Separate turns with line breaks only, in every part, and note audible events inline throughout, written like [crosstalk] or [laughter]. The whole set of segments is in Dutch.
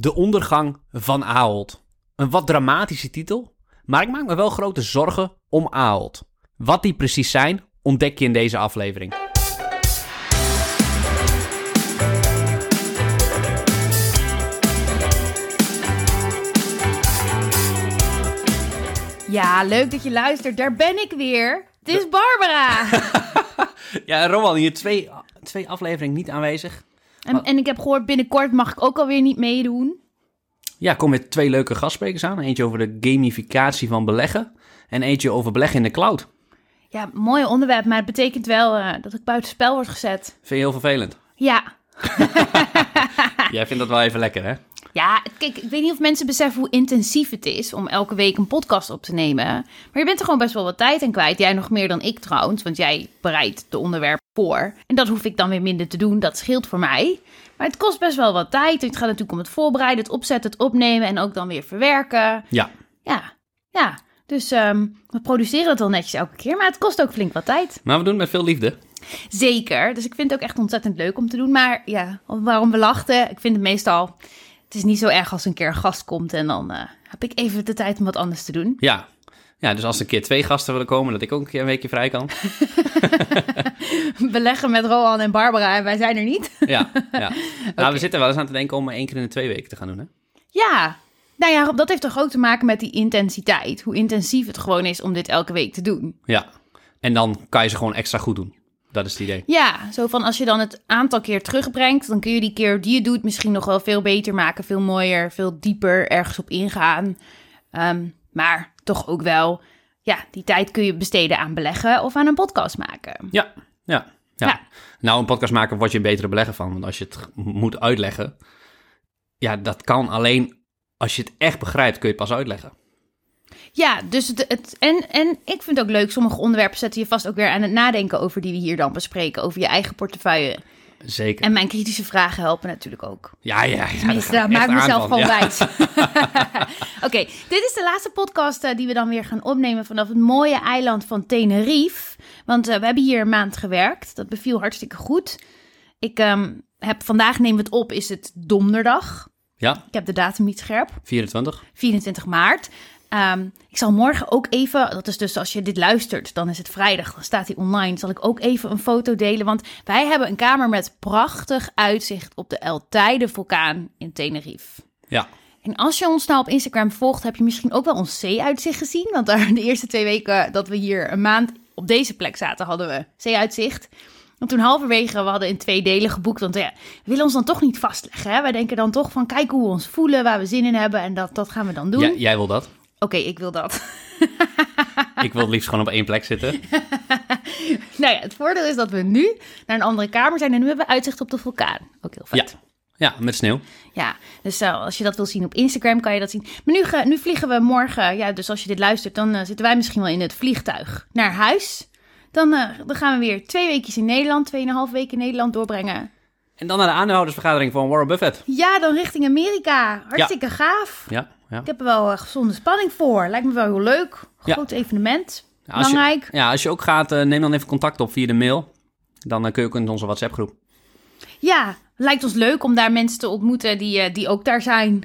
De ondergang van Ahold. Een wat dramatische titel, maar ik maak me wel grote zorgen om Ahold. Wat die precies zijn, ontdek je in deze aflevering.
Ja, leuk dat je luistert. Daar ben ik weer. Het is Barbara. [laughs]
Ja, Roman, hier twee, twee afleveringen niet aanwezig.
En, en ik heb gehoord, binnenkort mag ik ook alweer niet meedoen.
Ja, kom met twee leuke gastsprekers aan. Eentje over de gamificatie van beleggen en eentje over beleggen in de cloud.
Ja, mooi onderwerp, maar het betekent wel eh, dat ik buiten spel word gezet.
Vind je heel vervelend?
Ja. [laughs]
Jij vindt dat wel even lekker, hè?
Ja, kijk, ik weet niet of mensen beseffen hoe intensief het is om elke week een podcast op te nemen. Maar je bent er gewoon best wel wat tijd aan kwijt. Jij nog meer dan ik trouwens, want jij bereidt de onderwerp voor. En dat hoef ik dan weer minder te doen, dat scheelt voor mij. Maar het kost best wel wat tijd. Het gaat natuurlijk om het voorbereiden, het opzetten, het opnemen en ook dan weer verwerken.
Ja.
Ja, ja. Dus ehm, we produceren het wel netjes elke keer, maar het kost ook flink wat tijd.
Maar we doen het met veel liefde.
Zeker. Dus ik vind het ook echt ontzettend leuk om te doen. Maar ja, waarom we lachten, ik vind het meestal... Het is niet zo erg als een keer een gast komt en dan eh, heb ik even de tijd om wat anders te doen.
Ja. Ja, dus als er een keer twee gasten willen komen, dat ik ook een keer een weekje vrij kan. [laughs]
Beleggen met Rohan en Barbara en wij zijn er niet.
Ja, ja. [laughs] Nou, we zitten wel eens aan te denken om maar één keer in de twee weken te gaan doen, hè?
Ja, nou ja, dat heeft toch ook te maken met die intensiteit. Hoe intensief het gewoon is om dit elke week te doen.
Ja. En dan kan je ze gewoon extra goed doen. Dat is het idee.
Ja, zo van als je dan het aantal keer terugbrengt, dan kun je die keer die je doet misschien nog wel veel beter maken, veel mooier, veel dieper ergens op ingaan. Ehm, maar toch ook wel, ja, die tijd kun je besteden aan beleggen of aan een podcast maken.
Ja, ja, ja.
Ja.
Nou, een podcast maken word je een betere belegger van. Want als je het moet uitleggen, ja, dat kan alleen als je het echt begrijpt, kun je het pas uitleggen.
Ja, dus het, het en, en ik vind het ook leuk, sommige onderwerpen zetten je vast ook weer aan het nadenken over die we hier dan bespreken, over je eigen portefeuille.
Zeker.
En mijn kritische vragen helpen natuurlijk ook.
Ja, ja, ja.
Maak mezelf gewoon.
Ja.
wijs. [laughs] [laughs] Oké, dit is de laatste podcast eh, die we dan weer gaan opnemen vanaf het mooie eiland van Tenerife. Want eh, we hebben hier een maand gewerkt. Dat beviel hartstikke goed. Ik ehm, heb vandaag, nemen we het op, is het donderdag.
Ja,
Ik heb de datum niet scherp.
24.
24 maart. Ehm, ik zal morgen ook even, dat is dus als je dit luistert, dan is het vrijdag, dan staat hij online. Zal ik ook even een foto delen, want wij hebben een kamer met prachtig uitzicht op de El Teide vulkaan in Tenerife.
Ja.
En als je ons nou op Instagram volgt, heb je misschien ook wel ons zeeuitzicht gezien. Want daar [laughs] de eerste twee weken dat we hier een maand op deze plek zaten, hadden we zeeuitzicht. En toen halverwege, we hadden in twee delen geboekt. Want ja, we willen ons dan toch niet vastleggen. Hè? Wij denken dan toch van, kijk hoe we ons voelen, waar we zin in hebben. En dat, dat gaan we dan doen.
Ja, jij wil dat.
Oké, ik wil dat. [laughs]
Ik wil het liefst gewoon op één plek zitten. [laughs]
nou ja, het voordeel is dat we nu naar een andere kamer zijn. En nu hebben we uitzicht op de vulkaan. Ook heel vet.
Ja. Ja, met sneeuw.
Ja, dus uh, als je dat wil zien op Instagram, kan je dat zien. Maar nu, nu vliegen we morgen, ja, dus als je dit luistert, dan uh, zitten wij misschien wel in het vliegtuig naar huis. Dan, uh, dan gaan we weer twee weekjes in Nederland, tweeënhalf weken in Nederland doorbrengen.
En dan naar de aandeelhoudersvergadering van Warren Buffett.
Ja, dan richting Amerika. Hartstikke gaaf.
Ja, ja.
Ik heb er wel gezonde spanning voor. Lijkt me wel heel leuk.
Ja.
Groot evenement.
Ja, als je-
Belangrijk.
Ja, als je ook gaat, eh, neem dan even contact op via de mail. Dan eh, kun je ook in onze WhatsApp groep.
Ja, lijkt ons leuk om daar mensen te ontmoeten die, eh, die ook daar zijn.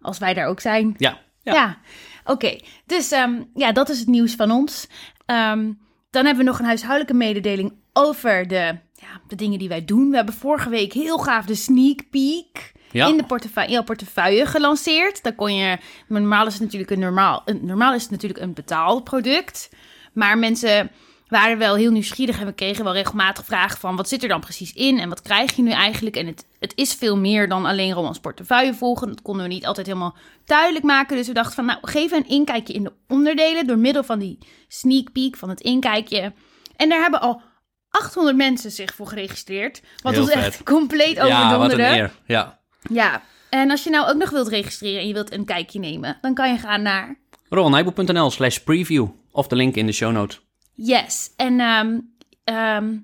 Als wij daar ook zijn.
Ja. Ja.
Ja, oké. Dus ehm, ja, dat is het nieuws van ons. Ehm, dan hebben we nog een huishoudelijke mededeling over de, ja, de dingen die wij doen. We hebben vorige week heel gaaf de sneak peek
Ja.
in de portefeuille, jouw portefeuille gelanceerd. Daar kon je, normaal is het natuurlijk een normaal, een, normaal is het natuurlijk een betaalproduct. Maar mensen waren wel heel nieuwsgierig en we kregen wel regelmatig vragen van wat zit er dan precies in en wat krijg je nu eigenlijk? En het, het is veel meer dan alleen Romans portefeuille volgen. Dat konden we niet altijd helemaal duidelijk maken. Dus we dachten van nou, geef een inkijkje in de onderdelen door middel van die sneak peek van het inkijkje. En daar hebben al 800 mensen zich voor geregistreerd. Wat
Heel
ons echt compleet
Ja, wat een
overdonderde.
eer. Ja.
Ja, en als je nou ook nog wilt registreren en je wilt een kijkje nemen, dan kan je gaan naar
ronaldnijboer.nl slash preview. Of de link in de show notes.
Yes. En ehm, ehm,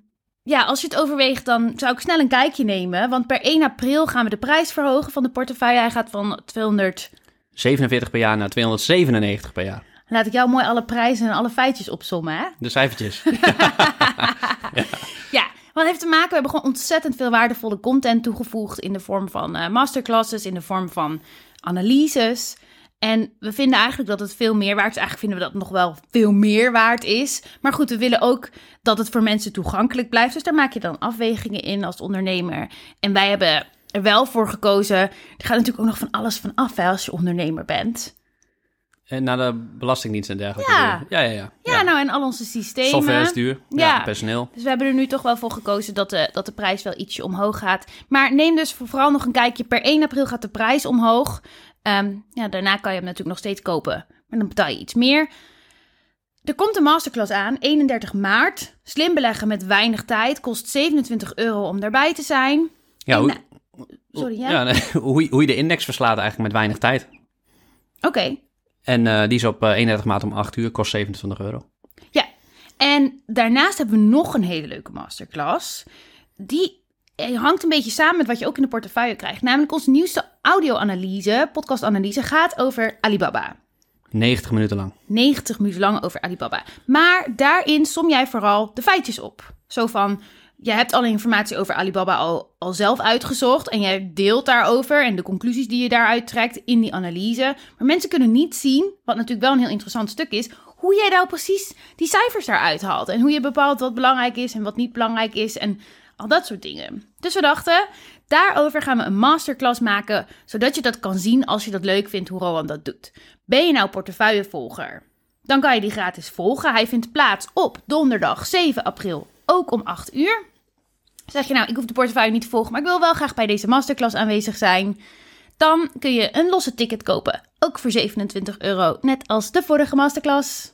ja, als je het overweegt, dan zou ik snel een kijkje nemen. Want per 1 april gaan we de prijs verhogen van de portefeuille. Hij gaat van 200.
47 per jaar naar 297 per jaar.
Laat ik jou mooi alle prijzen en alle feitjes opsommen, hè?
De cijfertjes. [laughs] [laughs]
Ja, Wat heeft te maken, we hebben gewoon ontzettend veel waardevolle content toegevoegd in de vorm van eh, masterclasses, in de vorm van analyses. En we vinden eigenlijk dat het veel meer waard is. Eigenlijk vinden we dat het nog wel veel meer waard is. Maar goed, we willen ook dat het voor mensen toegankelijk blijft. Dus daar maak je dan afwegingen in als ondernemer. En wij hebben er wel voor gekozen. Er gaat natuurlijk ook nog van alles van af hè, als je ondernemer bent.
En naar de Belastingdienst en dergelijke.
Ja.
Ja, ja, ja.
Ja, nou en al onze systemen.
Software is duur. Ja,
Ja.
personeel.
Dus we hebben er nu toch wel voor gekozen dat de, dat de prijs wel ietsje omhoog gaat. Maar neem dus vooral nog een kijkje. Per 1 april gaat de prijs omhoog. Ehm, ja, daarna kan je hem natuurlijk nog steeds kopen. Maar dan betaal je iets meer. Er komt een masterclass aan, 31 maart. Slim beleggen met weinig tijd. Kost 27 euro om daarbij te zijn.
Ja,
En,
hoe,
eh, Sorry, ja?
ja, nee, [laughs] hoe, hoe je de index verslaat eigenlijk met weinig tijd.
Oké.
En eh, die is op eh, 31 maart om 8 uur, kost 27 euro.
Ja, en daarnaast hebben we nog een hele leuke masterclass. Die eh, hangt een beetje samen met wat je ook in de portefeuille krijgt. Namelijk onze nieuwste audio-analyse, podcast-analyse, gaat over Alibaba.
90 minuten lang.
90 minuten lang over Alibaba. Maar daarin som jij vooral de feitjes op. Zo van, je hebt alle informatie over Alibaba al, zelf uitgezocht en jij deelt daarover en de conclusies die je daaruit trekt in die analyse. Maar mensen kunnen niet zien, wat natuurlijk wel een heel interessant stuk is, hoe jij nou precies die cijfers daaruit haalt. En hoe je bepaalt wat belangrijk is en wat niet belangrijk is en al dat soort dingen. Dus we dachten, daarover gaan we een masterclass maken, zodat je dat kan zien als je dat leuk vindt hoe Rowan dat doet. Ben je nou portefeuillevolger? Dan kan je die gratis volgen. Hij vindt plaats op donderdag 7 april, ook om 8 uur. Zeg je nou, ik hoef de portefeuille niet te volgen, maar ik wil wel graag bij deze masterclass aanwezig zijn. Dan kun je een losse ticket kopen, ook voor 27 euro, net als de vorige masterclass.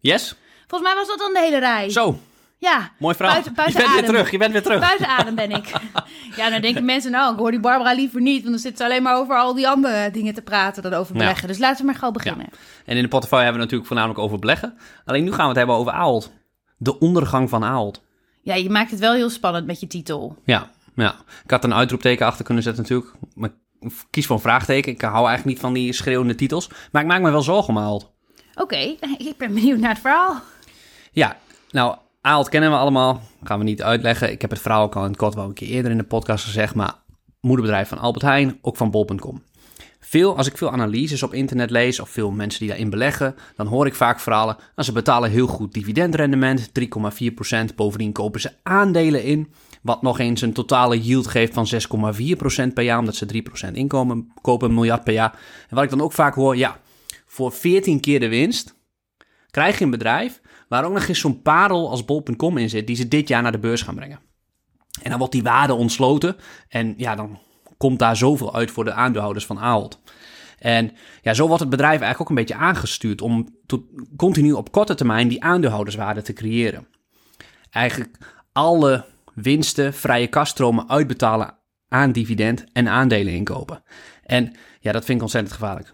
Yes?
Volgens mij was dat dan de hele rij.
Zo,
Ja,
mooi verhaal.
Buiten- buiten
je bent weer
adem.
terug, je bent weer terug.
buiten adem ben ik. [laughs] Ja, dan denken mensen, nou, ik hoor die Barbara liever niet, want dan zit ze alleen maar over al die andere dingen te praten dan over
Ja.
beleggen. Dus laten we maar gauw beginnen.
En in de portefeuille hebben we natuurlijk voornamelijk over beleggen. Alleen nu gaan we het hebben over Ahold. De ondergang van Ahold.
Ja, je maakt het wel heel spannend met je titel.
Ja, ja. Ik had een uitroepteken achter kunnen zetten natuurlijk. Maar ik kies voor een vraagteken. Ik hou eigenlijk niet van die schreeuwende titels. Maar ik maak me wel zorgen om Ahold.
Oké, [laughs] ik ben benieuwd naar het verhaal.
Ja, nou, Ahold kennen we allemaal. Gaan we niet uitleggen. Ik heb het verhaal ook al in het kort wel een keer eerder in de podcast gezegd. Maar moederbedrijf van Albert Heijn, ook van Bol.com. Veel, als ik veel analyses op internet lees of veel mensen die daarin beleggen, dan hoor ik vaak verhalen. Nou, ze betalen heel goed dividendrendement, 3,4%. Bovendien kopen ze aandelen in, wat nog eens een totale yield geeft van 6,4% per jaar, omdat ze 3% inkomen kopen, een miljard per jaar. En wat ik dan ook vaak hoor, ja, voor 14 keer de winst krijg je een bedrijf waar ook nog eens zo'n parel als bol.com in zit, die ze dit jaar naar de beurs gaan brengen. En dan wordt die waarde ontsloten en ja, dan komt daar zoveel uit voor de aandeelhouders van Ahold. En ja, zo wordt het bedrijf eigenlijk ook een beetje aangestuurd om tot, continu op korte termijn die aandeelhouderswaarde te creëren. Eigenlijk alle winsten, vrije kaststromen uitbetalen aan dividend en aandelen inkopen. En ja, dat vind ik ontzettend gevaarlijk.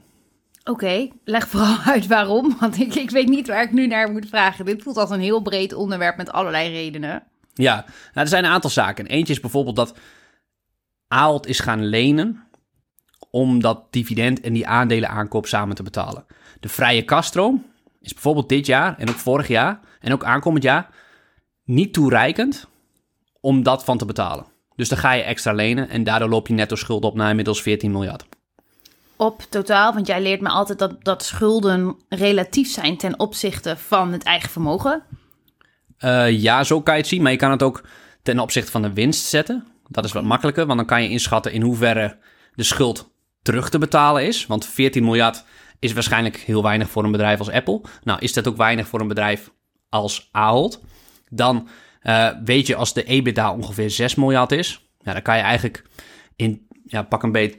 Oké, leg vooral [laughs] uit waarom, want ik, ik weet niet waar ik nu naar moet vragen. Dit voelt als een heel breed onderwerp met allerlei redenen.
Ja, nou, er zijn een aantal zaken. Eentje is bijvoorbeeld dat Ahold is gaan lenen om dat dividend en die aandelenaankoop samen te betalen. De vrije kaststroom is bijvoorbeeld dit jaar en ook vorig jaar en ook aankomend jaar niet toereikend om dat van te betalen. Dus dan ga je extra lenen en daardoor loop je netto schuld op naar inmiddels 14 miljard.
Op totaal, want jij leert me altijd dat, dat schulden relatief zijn ten opzichte van het eigen vermogen.
Eh, ja, zo kan je het zien, maar je kan het ook ten opzichte van de winst zetten. Dat is wat makkelijker, want dan kan je inschatten in hoeverre de schuld terug te betalen is. Want 14 miljard is waarschijnlijk heel weinig voor een bedrijf als Apple. Nou, is dat ook weinig voor een bedrijf als Ahold? Dan eh, weet je als de EBITDA ongeveer 6 miljard is. Ja, dan kan je eigenlijk in ja, pak een beetje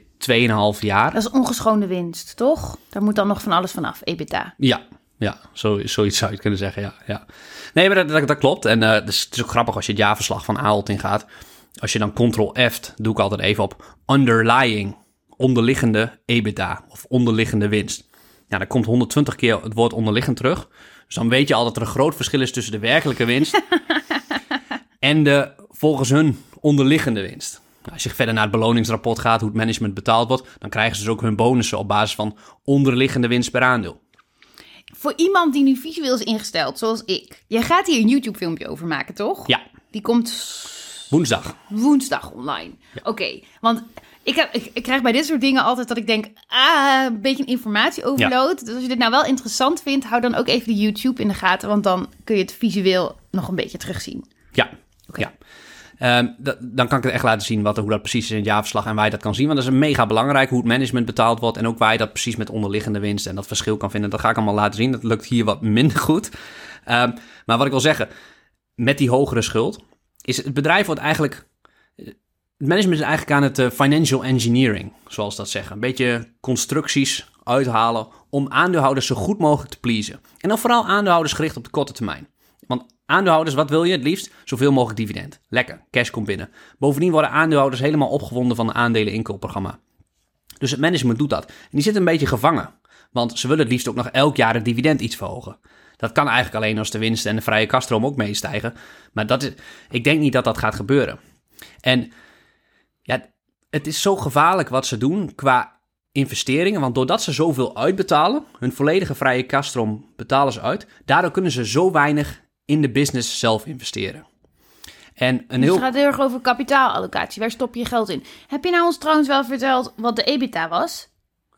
2,5 jaar.
Dat is ongeschoonde winst, toch? Daar moet dan nog van alles vanaf, EBITDA.
Ja, ja zo, zoiets zou je het kunnen zeggen, ja. ja. Nee, maar dat, dat, dat klopt. En dus, het is ook grappig als je het jaarverslag van Ahold ingaat. Als je dan Ctrl-F, doe ik altijd even op underlying, onderliggende EBITDA of onderliggende winst. Ja, dan komt 120 keer het woord onderliggend terug. Dus dan weet je al dat er een groot verschil is tussen de werkelijke winst [laughs] en de volgens hun onderliggende winst. Als je verder naar het beloningsrapport gaat, hoe het management betaald wordt, dan krijgen ze dus ook hun bonussen op basis van onderliggende winst per aandeel.
Voor iemand die nu visueel is ingesteld, zoals ik. Jij gaat hier een YouTube-filmpje over maken, toch?
Ja,
Die komt
Woensdag.
woensdag online. Oké, want ik, heb, ik, ik krijg bij dit soort dingen altijd dat ik denk, ah, een beetje een informatieoverload. Dus als je dit nou wel interessant vindt, hou dan ook even de YouTube in de gaten, want dan kun je het visueel nog een beetje terugzien.
Ja, ja. Ehm, da- dan kan ik het echt laten zien wat, hoe dat precies is in het jaarverslag en waar je dat kan zien. Want dat is mega belangrijk, hoe het management betaald wordt en ook waar je dat precies met onderliggende winst en dat verschil kan vinden. Dat ga ik allemaal laten zien. Dat lukt hier wat minder goed. Ehm, maar wat ik wil zeggen, met die hogere schuld, is het bedrijf wordt eigenlijk... Het management is eigenlijk aan het eh, financial engineering, zoals dat zeggen. Een beetje constructies uithalen om aandeelhouders zo goed mogelijk te pleasen. En dan vooral aandeelhouders gericht op de korte termijn. Want aandeelhouders, wat wil je het liefst? Zoveel mogelijk dividend. Lekker, cash komt binnen. Bovendien worden aandeelhouders helemaal opgewonden van een aandelen inkoopprogramma. Dus het management doet dat. En die zitten een beetje gevangen. Want ze willen het liefst ook nog elk jaar het dividend iets verhogen. Dat kan eigenlijk alleen als de winst en de vrije kaststroom ook meestijgen. Maar dat is, ik denk niet dat dat gaat gebeuren. En ja, het is zo gevaarlijk wat ze doen qua investeringen. Want doordat ze zoveel uitbetalen, hun volledige vrije kaststroom betalen ze uit. Daardoor kunnen ze zo weinig in de business zelf investeren. En een heel...
het gaat heel erg over kapitaalallocatie. Waar stop je geld in? Heb je nou ons trouwens wel verteld wat de EBITDA was?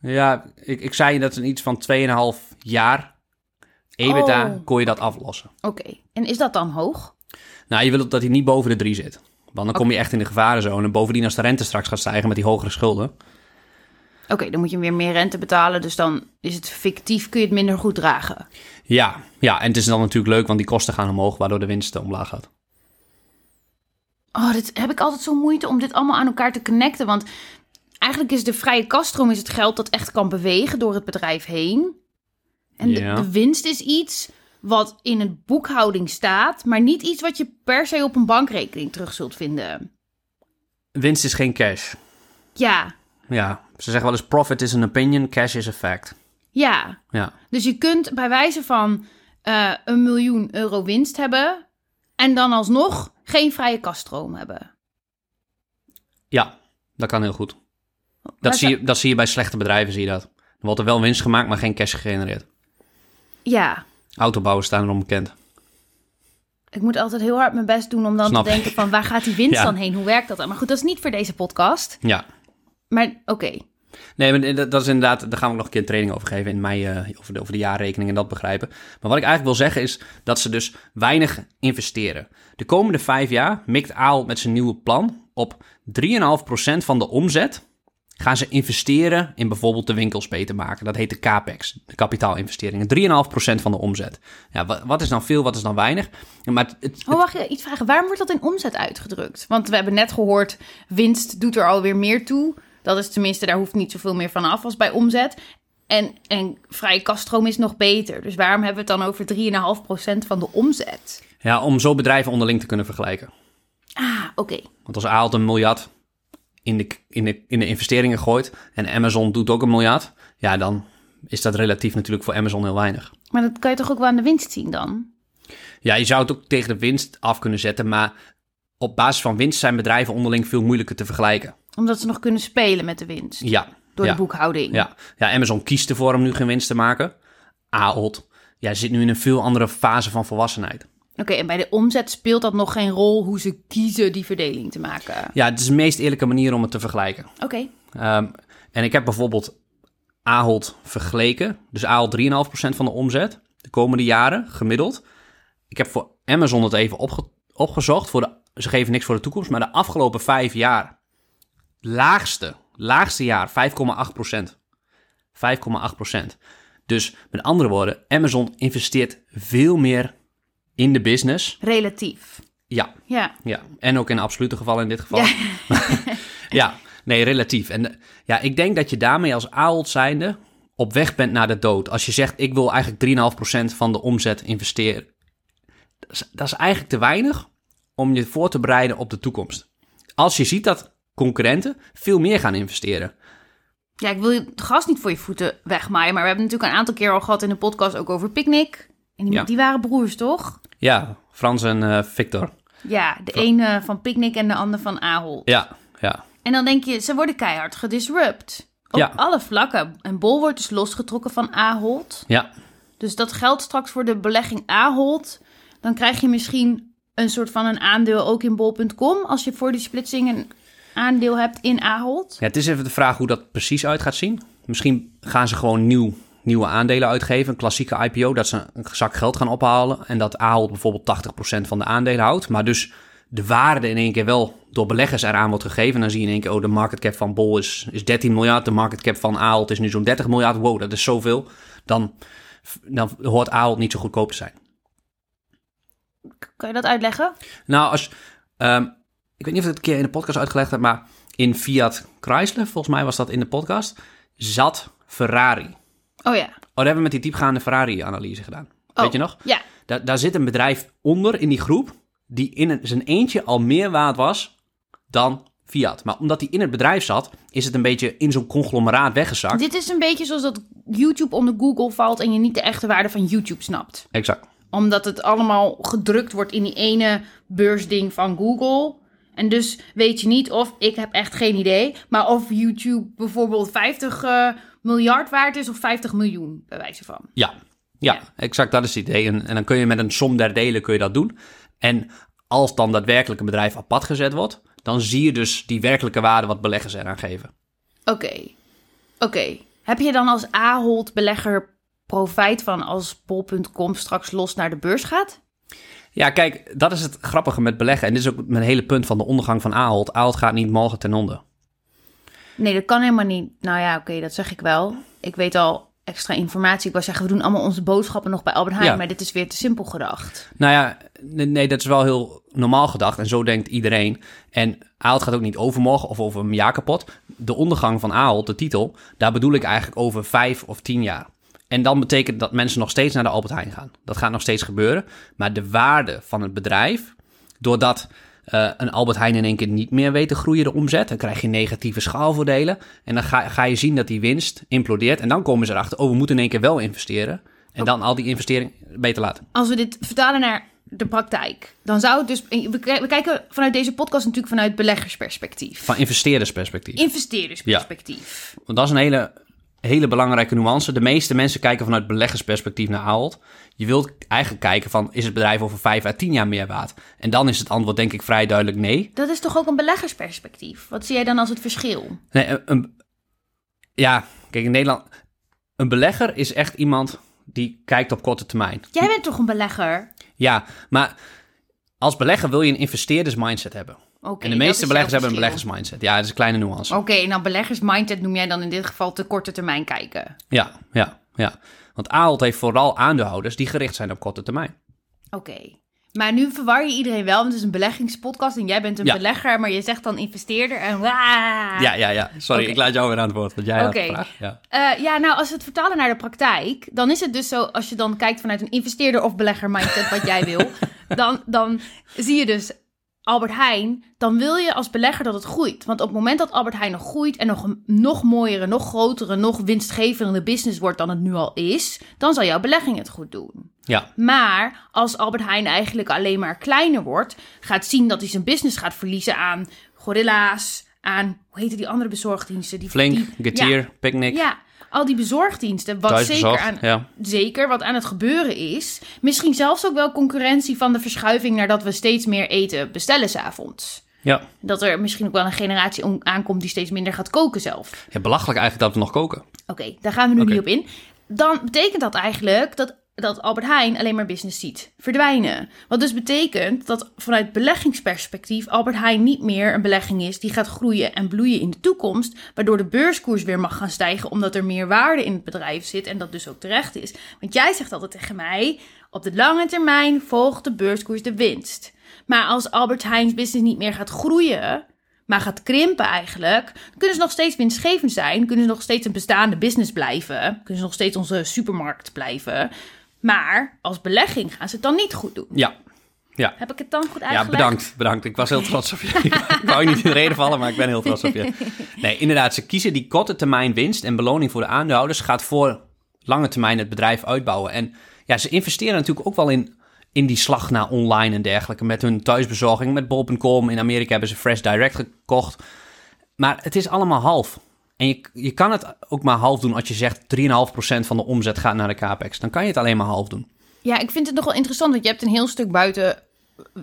Ja, ik, ik zei dat in iets van 2,5 jaar EBITDA
Oh.
kon je dat aflossen.
Oké, en is dat dan hoog?
Nou, je wil dat hij niet boven de 3 zit. Want dan kom je echt in de gevarenzone. En bovendien als de rente straks gaat stijgen met die hogere schulden.
Oké, dan moet je weer meer rente betalen, dus dan is het fictief, kun je het minder goed dragen.
Ja, ja, en het is dan natuurlijk leuk, want die kosten gaan omhoog, waardoor de winst omlaag gaat.
Oh, dit heb ik altijd zo moeite om dit allemaal aan elkaar te connecten. Want eigenlijk is de vrije kaststroom is het geld dat echt kan bewegen door het bedrijf heen. En de-
Ja.
de, winst is iets wat in een boekhouding staat, maar niet iets wat je per se op een bankrekening terug zult vinden.
Winst is geen cash.
Ja,
Ja, ze zeggen wel eens profit is an opinion, cash is a fact.
ja.
Ja,
Dus je kunt bij wijze van eh, een miljoen euro winst hebben en dan alsnog geen vrije kaststroom hebben.
ja dat kan heel goed.
Waar
Dat zie, je, dat zie je bij slechte bedrijven, zie je dat. Er wordt er wel winst gemaakt, maar geen cash gegenereerd.
Ja,
Autobouwers staan erom bekend.
Ik moet altijd heel hard mijn best doen om dan
Snap
te denken van waar gaat die winst [laughs]
Ja.
dan heen? Hoe werkt dat dan? Maar goed, dat is niet voor deze podcast.
Ja,
Maar oké,
Nee, maar dat dat is inderdaad, daar gaan we nog een keer een training over geven in mei, eh, over, de, over de jaarrekening en dat begrijpen. Maar wat ik eigenlijk wil zeggen is dat ze dus weinig investeren. De komende vijf jaar mikt Aal met zijn nieuwe plan op 3,5% van de omzet gaan ze investeren in bijvoorbeeld de winkels beter maken. Dat heet de CAPEX, de kapitaalinvesteringen. 3,5% van de omzet. Ja, wat, wat is dan veel, wat is dan weinig? Maar het, het-
oh, mag je iets vragen? Waarom wordt dat in omzet uitgedrukt? Want we hebben net gehoord, winst doet er alweer meer toe. Dat is tenminste, daar hoeft niet zoveel meer van af als bij omzet. En, en vrije kaststroom is nog beter. Dus waarom hebben we het dan over 3,5% van de omzet?
ja, om zo bedrijven onderling te kunnen vergelijken.
Ah, oké.
Want als Aalt een miljard in de, in, de, in de investeringen gooit en Amazon doet ook een miljard, ja, dan is dat relatief natuurlijk voor Amazon heel weinig.
Maar dat kan je toch ook wel aan de winst zien dan?
Ja, je zou het ook tegen de winst af kunnen zetten, maar op basis van winst zijn bedrijven onderling veel moeilijker te vergelijken.
Omdat ze nog kunnen spelen met de winst.
Ja,
Door
ja,
de boekhouding.
ja. ja, Amazon kiest ervoor om nu geen winst te maken. Ahold ja, zit nu in een veel andere fase van volwassenheid.
Oké, en bij de omzet speelt dat nog geen rol hoe ze kiezen die verdeling te maken.
Ja, het is de meest eerlijke manier om het te vergelijken.
Oké.
Ehm, en ik heb bijvoorbeeld Ahold vergeleken. Dus Ahold 3,5% van de omzet de komende jaren gemiddeld. Ik heb voor Amazon het even opge- opgezocht. Voor de, ze geven niks voor de toekomst, maar de afgelopen vijf jaar laagste, laagste jaar 5,8%. 5,8%. Dus met andere woorden, Amazon investeert veel meer in de business.
Relatief.
Ja,
Ja.
ja, en ook in absolute gevallen in dit geval. [laughs] Ja, nee, relatief. En eh, ja, ik denk dat je daarmee als Ahold zijnde op weg bent naar de dood. Als je zegt, ik wil eigenlijk 3,5% van de omzet investeren. Dat is, dat is eigenlijk te weinig om je voor te bereiden op de toekomst. Als je ziet dat concurrenten veel meer gaan investeren.
Ja, ik wil je het gas niet voor je voeten wegmaaien. Maar we hebben natuurlijk een aantal keer al gehad in de podcast ook over Picnic. En die,
Ja.
die waren broers, toch?
Ja, Frans en eh, Victor.
Ja, de ene van Picnic en de ander van Ahold.
Ja, ja.
En dan denk je, ze worden keihard gedisrupt. Op
Ja.
alle vlakken. En Bol wordt dus losgetrokken van Ahold.
Ja,
Dus dat geldt straks voor de belegging Ahold. Dan krijg je misschien een soort van een aandeel ook in bol.com als je voor die splitsing een aandeel hebt in Ahold?
Ja, het is even de vraag hoe dat precies uit gaat zien. Misschien gaan ze gewoon nieuw, nieuwe aandelen uitgeven. Een klassieke IPO, dat ze een zak geld gaan ophalen. En dat Ahold bijvoorbeeld 80% van de aandelen houdt. Maar dus de waarde in één keer wel door beleggers eraan wordt gegeven. En dan zie je in één keer, oh, de market cap van Bol is, is 13 miljard. De market cap van Ahold is nu zo'n 30 miljard. Wow, dat is zoveel. Dan, dan hoort Ahold niet zo goedkoop te zijn.
Kan je dat uitleggen?
Nou, als, ehm, ik weet niet of ik het een keer in de podcast uitgelegd heb, maar in Fiat Chrysler, volgens mij was dat in de podcast, zat Ferrari.
Oh ja.
Oh, daar hebben we met die diepgaande Ferrari-analyse gedaan.
Oh,
Weet je nog?
Ja.
Daar, daar zit een bedrijf onder in die groep die in een- zijn eentje al meer waard was dan Fiat. Maar omdat die in het bedrijf zat, is het een beetje in zo'n conglomeraat weggezakt.
Dit is een beetje zoals dat YouTube onder Google valt en je niet de echte waarde van YouTube snapt.
Exact.
Omdat het allemaal gedrukt wordt in die ene beursding van Google. En dus weet je niet of, ik heb echt geen idee, maar of YouTube bijvoorbeeld 50 eh, miljard waard is of 50 miljoen, bij wijze van.
Ja, ja,
Ja.
exact. Dat is het idee. En, en dan kun je met een som der delen kun je dat doen. En als dan daadwerkelijk een bedrijf apart gezet wordt, dan zie je dus die werkelijke waarde wat beleggers eraan geven.
Oké, oké. Heb je dan als Ahold belegger profijt van als bol.com straks los naar de beurs gaat?
Ja, kijk, dat is het grappige met beleggen. En dit is ook mijn hele punt van de ondergang van Ahold. Ahold gaat niet morgen ten onder.
Nee, dat kan helemaal niet. Nou ja, oké, dat zeg ik wel. Ik weet al extra informatie. Ik wou zeggen, we doen allemaal onze boodschappen nog bij Albert Heijn,
Ja.
maar dit is weer te simpel gedacht.
Nou ja, nee, dat is wel heel normaal gedacht. En zo denkt iedereen. En Ahold gaat ook niet overmorgen of over een jaar kapot. De ondergang van Ahold, de titel, daar bedoel ik eigenlijk over vijf of tien jaar. En dan betekent dat mensen nog steeds naar de Albert Heijn gaan. Dat gaat nog steeds gebeuren. Maar de waarde van het bedrijf, doordat eh, een Albert Heijn in één keer niet meer weet te groeien, de omzet, dan krijg je negatieve schaalvoordelen. En dan ga, ga je zien dat die winst implodeert. En dan komen ze erachter, oh, we moeten in één keer wel investeren. En dan al die investering beter laten.
Als we dit vertalen naar de praktijk, dan zou het dus... We kijken vanuit deze podcast natuurlijk vanuit beleggersperspectief.
Van investeerdersperspectief.
Investeerdersperspectief.
Want dat is een hele, hele belangrijke nuance. De meeste mensen kijken vanuit beleggersperspectief naar Ahold. Je wilt eigenlijk kijken van, is het bedrijf over vijf à tien jaar meer waard? En dan is het antwoord denk ik vrij duidelijk nee.
Dat is toch ook een beleggersperspectief? Wat zie jij dan als het verschil?
nee een, een- ja, kijk in Nederland... Een belegger is echt iemand die kijkt op korte termijn.
Jij bent toch een belegger?
Ja, maar als belegger wil je een investeerders mindset hebben.
Oké,
En de meeste beleggers hebben een beleggersmindset. Ja, dat is een kleine nuance.
Oké, nou beleggersmindset noem jij dan in dit geval te korte termijn kijken.
Ja, ja, ja. Want Ahold heeft vooral aandeelhouders die gericht zijn op korte termijn.
Oké. Maar nu verwar je iedereen wel, want het is een beleggingspodcast en jij bent een
Ja.
belegger, maar je zegt dan investeerder en waa.
Ja, ja, ja. Sorry, ik laat jou weer aan het woord, want jij had
Oké.
de vraag. Ja.
Eh, ja, nou, als we het vertalen naar de praktijk, dan is het dus zo, als je dan kijkt vanuit een investeerder of belegger mindset, wat jij wil, [laughs] dan, dan zie je dus Albert Heijn, dan wil je als belegger dat het groeit. Want op het moment dat Albert Heijn nog groeit en nog een nog mooiere, nog grotere, nog winstgevende business wordt dan het nu al is, dan zal jouw belegging het goed doen.
ja,
Maar als Albert Heijn eigenlijk alleen maar kleiner wordt, gaat zien dat hij zijn business gaat verliezen aan gorilla's, aan, hoe heet die andere bezorgdiensten? Die,
Flink,
die-
Getir, Picnic,
ja, al die bezorgdiensten, wat zeker, aan,
Ja.
zeker wat aan het gebeuren is. Misschien zelfs ook wel concurrentie van de verschuiving naar dat we steeds meer eten bestellen s'avonds.
Ja.
Dat er misschien ook wel een generatie aankomt die steeds minder gaat koken zelf.
ja, belachelijk eigenlijk dat we nog koken.
Oké, daar gaan we nu niet op in. Dan betekent dat eigenlijk dat, dat Albert Heijn alleen maar business ziet verdwijnen. Wat dus betekent dat vanuit beleggingsperspectief Albert Heijn niet meer een belegging is die gaat groeien en bloeien in de toekomst, waardoor de beurskoers weer mag gaan stijgen omdat er meer waarde in het bedrijf zit en dat dus ook terecht is. Want jij zegt altijd tegen mij, op de lange termijn volgt de beurskoers de winst. Maar als Albert Heijn's business niet meer gaat groeien, maar gaat krimpen eigenlijk, kunnen ze nog steeds winstgevend zijn, kunnen ze nog steeds een bestaande business blijven, kunnen ze nog steeds onze supermarkt blijven. Maar als belegging gaan ze het dan niet goed doen.
Ja. Ja.
Heb ik het dan goed
Ja,
uitgelegd?
bedankt, bedankt. Ik was heel trots op je. [laughs] ik wou je niet in de reden vallen, maar ik ben heel trots op je. Nee, inderdaad, ze kiezen die korte termijn winst en beloning voor de aandeelhouders gaat voor lange termijn het bedrijf uitbouwen. En ja, ze investeren natuurlijk ook wel in, in die slag naar online en dergelijke. Met hun thuisbezorging, met bol.com. In Amerika hebben ze Fresh Direct gekocht. Maar het is allemaal half. En je, je kan het ook maar half doen als je zegt 3,5% van de omzet gaat naar de capex. Dan kan je het alleen maar half doen.
Ja, ik vind het nog wel interessant, want je hebt een heel stuk buiten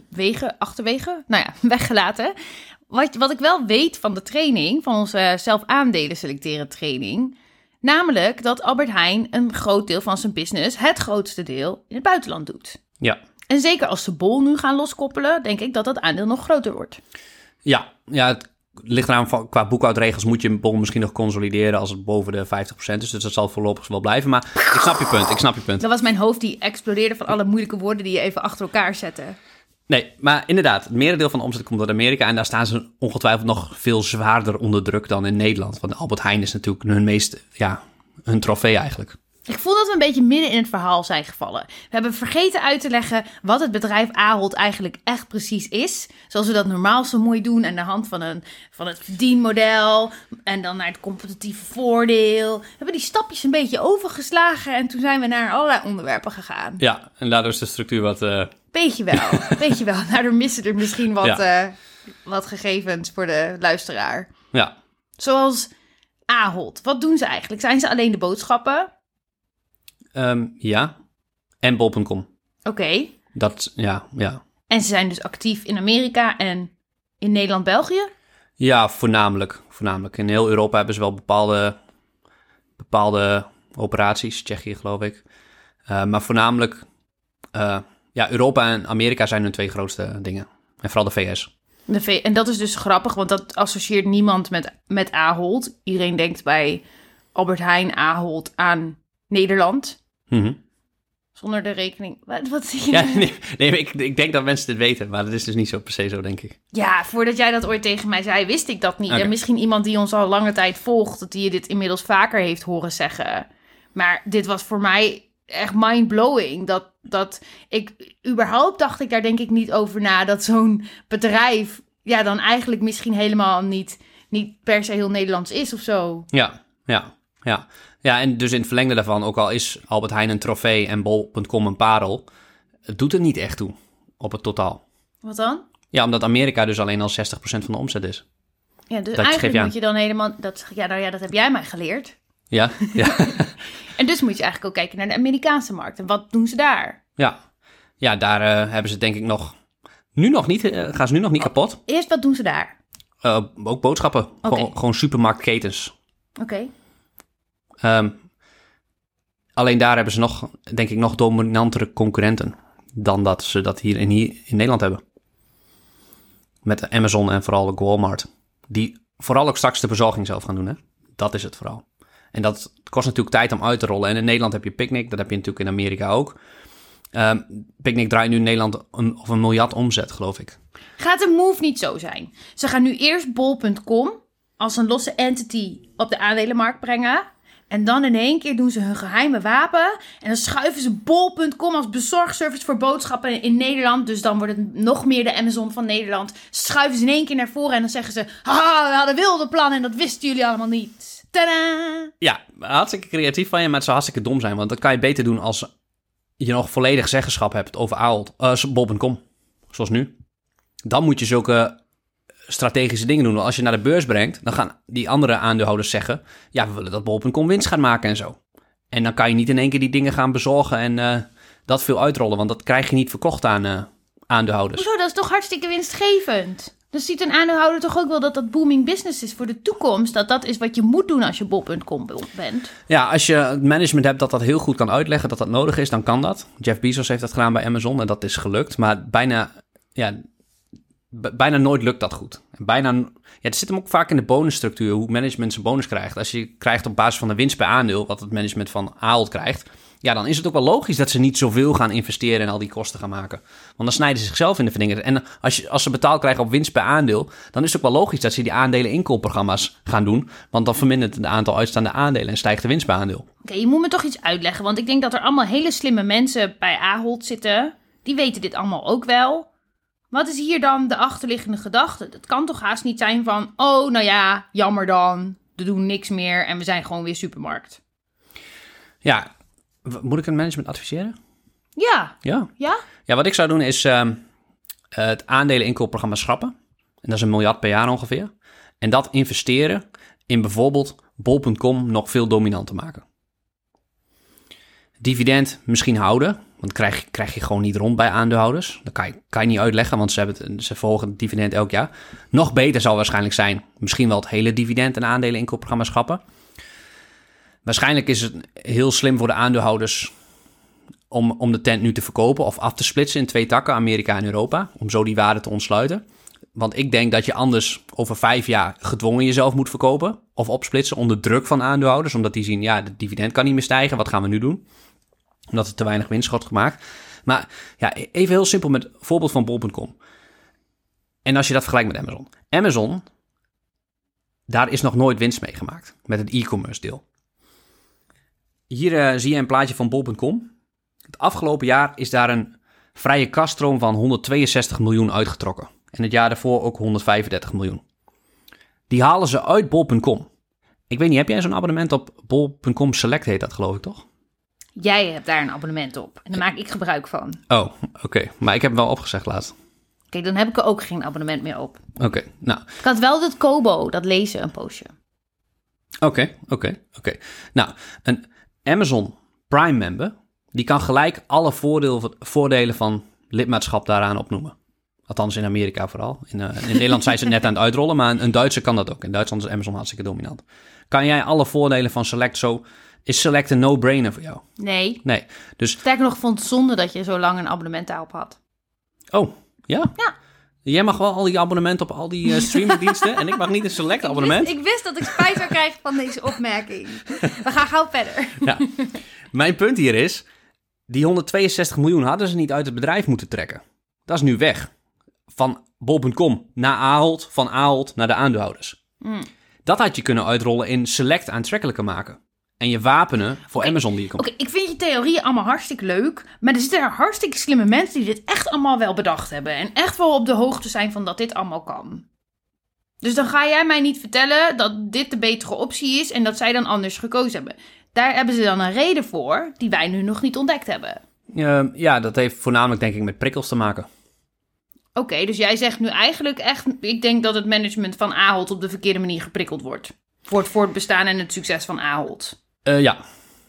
wegen, achterwege, nou ja, [laughs] weggelaten. Wat, wat ik wel weet van de training, van onze zelf aandelen selecteren training, namelijk dat Albert Heijn een groot deel van zijn business, het grootste deel, in het buitenland doet.
Ja,
En zeker als ze Bol nu gaan loskoppelen, denk ik dat dat aandeel nog groter wordt.
ja, ja het ligt eraan, van, qua boekhoudregels moet je een bol misschien nog consolideren als het boven de 50% is. Dus dat zal voorlopig wel blijven. Maar ik snap je punt, ik snap je punt.
Dat was mijn hoofd die explodeerde van alle moeilijke woorden die je even achter elkaar zette.
Nee, maar inderdaad, het merendeel van de omzet komt uit Amerika. En daar staan ze ongetwijfeld nog veel zwaarder onder druk dan in Nederland. Want Albert Heijn is natuurlijk hun meest, ja, hun trofee eigenlijk.
Ik voel dat we een beetje midden in het verhaal zijn gevallen. We hebben vergeten uit te leggen wat het bedrijf Ahold eigenlijk echt precies is. Zoals we dat normaal zo mooi doen aan de hand van, een, van het verdienmodel. En dan naar het competitieve voordeel. We hebben die stapjes een beetje overgeslagen en toen zijn we naar allerlei onderwerpen gegaan.
Ja, en daardoor is de structuur wat... eh,
Beetje wel, [laughs] beetje wel. Daardoor missen er misschien wat,
Ja.
eh, wat gegevens voor de luisteraar.
ja,
Zoals Ahold. Wat doen ze eigenlijk? Zijn ze alleen de boodschappen?
Ehm, ja. En bol.com.
Oké.
Dat, ja, ja.
En ze zijn dus actief in Amerika en in Nederland, België.
Ja, voornamelijk. voornamelijk. In heel Europa hebben ze wel bepaalde, bepaalde operaties. Tsjechië, geloof ik. Eh, maar voornamelijk... eh, ja, Europa en Amerika zijn hun twee grootste dingen. En vooral de VS.
De V en dat is dus grappig, want dat associeert niemand met, met Ahold. Iedereen denkt bij Albert Heijn Ahold aan Nederland.
Mhm.
Zonder de rekening. Wat, wat zie je?
Ja, nee, ik, ik denk dat mensen dit weten, maar dat is dus niet zo per se zo, denk ik.
Ja, voordat jij dat ooit tegen mij zei, wist ik dat niet. En misschien iemand die ons al lange tijd volgt, dat die je dit inmiddels vaker heeft horen zeggen. Maar dit was voor mij echt mind-blowing. Dat, dat ik, überhaupt dacht ik daar denk ik niet over na, dat zo'n bedrijf, ja, dan eigenlijk misschien helemaal niet, niet per se heel Nederlands is of zo.
Ja, ja, ja. Ja, en dus in het verlengde daarvan, ook al is Albert Heijn een trofee en bol.com een parel, het doet er niet echt toe op het totaal.
Wat dan?
Ja, omdat Amerika dus alleen al 60% van de omzet is.
Ja, dus
Dat geef
eigenlijk
je
moet je dan helemaal, dat, ja, nou ja, dat heb jij mij geleerd.
Ja, ja, [laughs]
En dus moet je eigenlijk ook kijken naar de Amerikaanse markt. En wat doen ze daar?
ja. Ja, daar eh, hebben ze denk ik nog, nu nog niet, eh, gaan ze nu nog niet kapot.
Eerst, wat doen ze daar?
Eh, ook boodschappen, gewoon supermarktketens.
Oké.
Ehm, alleen daar hebben ze nog, denk ik, nog dominantere concurrenten dan dat ze dat hier in, hier in Nederland hebben. Met Amazon en vooral de Walmart. Die vooral ook straks de bezorging zelf gaan doen, hè? Dat is het vooral. En dat kost natuurlijk tijd om uit te rollen. En in Nederland heb je Picnic, dat heb je natuurlijk in Amerika ook. Ehm Picnic draait nu in Nederland een, of een miljard omzet, geloof ik.
Gaat de move niet zo zijn? Ze gaan nu eerst bol.com als een losse entity op de aandelenmarkt brengen. En dan in één keer doen ze hun geheime wapen. En dan schuiven ze bol.com als bezorgservice voor boodschappen in Nederland. Dus dan wordt het nog meer de Amazon van Nederland. Schuiven ze in één keer naar voren en dan zeggen ze... Haha, we hadden wilde plannen en dat wisten jullie allemaal niet. Tadaa!
Ja, hartstikke creatief van je, maar het zou hartstikke dom zijn. Want dat kan je beter doen als je nog volledig zeggenschap hebt over Ahold, eh, bol.com. Zoals nu. Dan moet je zulke strategische dingen doen. Want Als je naar de beurs brengt, dan gaan die andere aandeelhouders zeggen... ja, we willen dat bol.com winst gaat maken en zo. En dan kan je niet in één keer die dingen gaan bezorgen en eh, dat veel uitrollen. Want dat krijg je niet verkocht aan eh, aandeelhouders.
Hoezo, dat is toch hartstikke winstgevend? Dan ziet een aandeelhouder toch ook wel dat dat booming business is voor de toekomst. Dat dat is wat je moet doen als je bol.com bent.
Ja, als je het management hebt dat dat heel goed kan uitleggen dat dat nodig is, dan kan dat. Jeff Bezos heeft dat gedaan bij Amazon en dat is gelukt. Maar bijna, ja, bijna nooit lukt dat goed. Bijna, ja, het zit hem ook vaak in de bonusstructuur, hoe management zijn bonus krijgt. Als je krijgt op basis van de winst per aandeel, wat het management van Ahold krijgt, ja, dan is het ook wel logisch dat ze niet zoveel gaan investeren en al die kosten gaan maken. Want dan snijden ze zichzelf in de vingers. En als, je, als ze betaald krijgen op winst per aandeel, dan is het ook wel logisch dat ze die aandelen inkoopprogramma's gaan doen. Want dan vermindert het aantal uitstaande aandelen en stijgt de winst per aandeel.
Oké, je moet me toch iets uitleggen. Want ik denk dat er allemaal hele slimme mensen bij Ahold zitten. Die weten dit allemaal ook wel. Wat is hier dan de achterliggende gedachte? Dat kan toch haast niet zijn van... Oh, nou ja, jammer dan. We doen niks meer en we zijn gewoon weer supermarkt.
Ja, moet ik het management adviseren?
Ja,
Ja.
ja?
Ja, wat ik zou doen is ehm, het aandeleninkoopprogramma schrappen. En dat is een miljard per jaar ongeveer. En dat investeren in bijvoorbeeld bol.com nog veel dominanter maken. Dividend misschien houden, Want krijg, krijg je gewoon niet rond bij aandeelhouders. Dat kan je, kan niet uitleggen, want ze, hebben het, ze volgen het dividend elk jaar. Nog beter zal waarschijnlijk zijn, misschien wel het hele dividend en aandelen inkoopprogramma schrappen. Waarschijnlijk is het heel slim voor de aandeelhouders om, om de tent nu te verkopen of af te splitsen in twee takken, Amerika en Europa, om zo die waarde te ontsluiten. Want ik denk dat je anders over vijf jaar gedwongen jezelf moet verkopen of opsplitsen onder druk van aandeelhouders, omdat die zien, ja, het dividend kan niet meer stijgen, wat gaan we nu doen? Omdat er te weinig winst wordt gemaakt. Maar ja, even heel simpel met voorbeeld van bol.com. En als je dat vergelijkt met Amazon. Amazon, daar is nog nooit winst mee gemaakt met het e-commerce deel. Hier eh, zie je een plaatje van bol.com. Het afgelopen jaar is daar een vrije kaststroom van 162 miljoen uitgetrokken. En het jaar daarvoor ook 135 miljoen. Die halen ze uit bol.com. Ik weet niet, heb jij zo'n abonnement op bol.com Select heet dat geloof ik toch?
Jij hebt daar een abonnement op. En daar maak ik gebruik van.
Oh, oké. Maar ik heb hem wel opgezegd laatst.
Kijk, dan heb ik er ook geen abonnement meer op.
Oké, nou,
Ik had wel dat Kobo, dat lezen, een poosje.
oké, oké, oké. Nou, een Amazon Prime member, die kan gelijk alle voordeel, voordelen van lidmaatschap daaraan opnoemen. Althans in Amerika vooral. In, eh, in Nederland zijn ze net aan het uitrollen, maar een, een Duitser kan dat ook. In Duitsland is Amazon hartstikke dominant. Kan jij alle voordelen van Select zo... Is Select een no-brainer voor jou?
Nee.
Nee. Dus,
Sterker nog, vond het zonde dat je zo lang een abonnement daarop had.
oh, ja?
Ja.
Jij mag wel al die abonnementen op al die eh, streamingdiensten en ik mag niet een Select abonnement?
Ik wist, ik wist dat ik spijt zou krijgen van deze opmerking. We gaan gauw verder.
Ja. Mijn punt hier is, die 162 miljoen hadden ze niet uit het bedrijf moeten trekken. Dat is nu weg. Van bol.com naar Ahold, van Ahold naar de aandeelhouders.
Hmm.
Dat had je kunnen uitrollen in select aantrekkelijker maken. En je wapenen voor Amazon die je komt.
Oké, ik vind je theorieën allemaal hartstikke leuk. Maar er zitten er hartstikke slimme mensen die dit echt allemaal wel bedacht hebben. En echt wel op de hoogte zijn van dat dit allemaal kan. Dus dan ga jij mij niet vertellen dat dit de betere optie is en dat zij dan anders gekozen hebben. Daar hebben ze dan een reden voor die wij nu nog niet ontdekt hebben.
Eh, ja, dat heeft voornamelijk denk ik met prikkels te maken.
Oké, dus jij zegt nu eigenlijk echt... Ik denk dat het management van Ahold op de verkeerde manier geprikkeld wordt. Voor het voortbestaan en het succes van Ahold.
Eh, ja,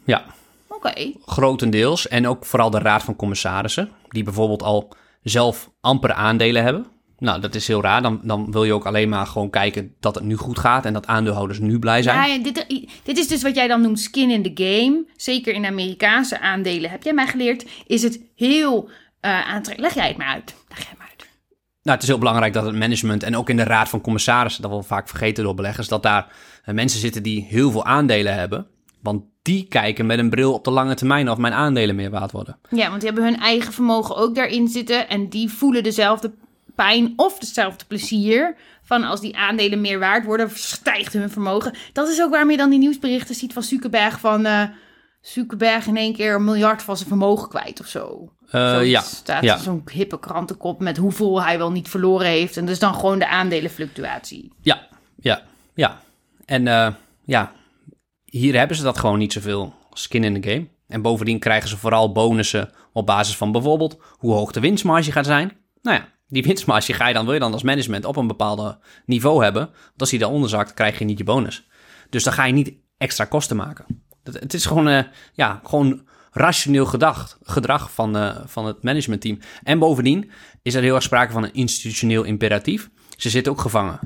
ja,
Oké.
grotendeels. En ook vooral de raad van commissarissen, die bijvoorbeeld al zelf amper aandelen hebben. Nou, dat is heel raar. Dan, dan wil je ook alleen maar gewoon kijken dat het nu goed gaat en dat aandeelhouders nu blij zijn.
Ja, dit, dit is dus wat jij dan noemt skin in the game. Zeker in Amerikaanse aandelen, heb jij mij geleerd, is het heel eh aantrekkelijk. Leg jij het maar uit. Leg jij het maar uit.
Nou, het is heel belangrijk dat het management en ook in de raad van commissarissen, dat we vaak vergeten door beleggers, dat daar eh, mensen zitten die heel veel aandelen hebben. Want die kijken met een bril op de lange termijn of mijn aandelen meer waard worden.
Ja, want die hebben hun eigen vermogen ook daarin zitten. En die voelen dezelfde pijn of dezelfde plezier. Van als die aandelen meer waard worden, stijgt hun vermogen. Dat is ook waarom je dan die nieuwsberichten ziet van Zuckerberg. Van eh Zuckerberg in één keer een miljard van zijn vermogen kwijt of zo.
Eh, ja,
staat
ja.
zo'n hippe krantenkop met hoeveel hij wel niet verloren heeft. En dus dan gewoon de aandelenfluctuatie.
Ja, ja, ja. En eh, ja, hier hebben ze dat gewoon niet zoveel skin in the game. En bovendien krijgen ze vooral bonussen op basis van bijvoorbeeld hoe hoog de winstmarge gaat zijn. Nou ja, die [laughs] winstmarge ga je dan, wil je dan als management op een bepaalde niveau hebben. Want als die daaronder zakt, krijg je niet je bonus. Dus dan ga je niet extra kosten maken. Het, het is gewoon, eh, ja, gewoon rationeel gedacht, gedrag van, eh, van het managementteam. En bovendien is er heel erg sprake van een institutioneel imperatief. Ze zitten ook gevangen.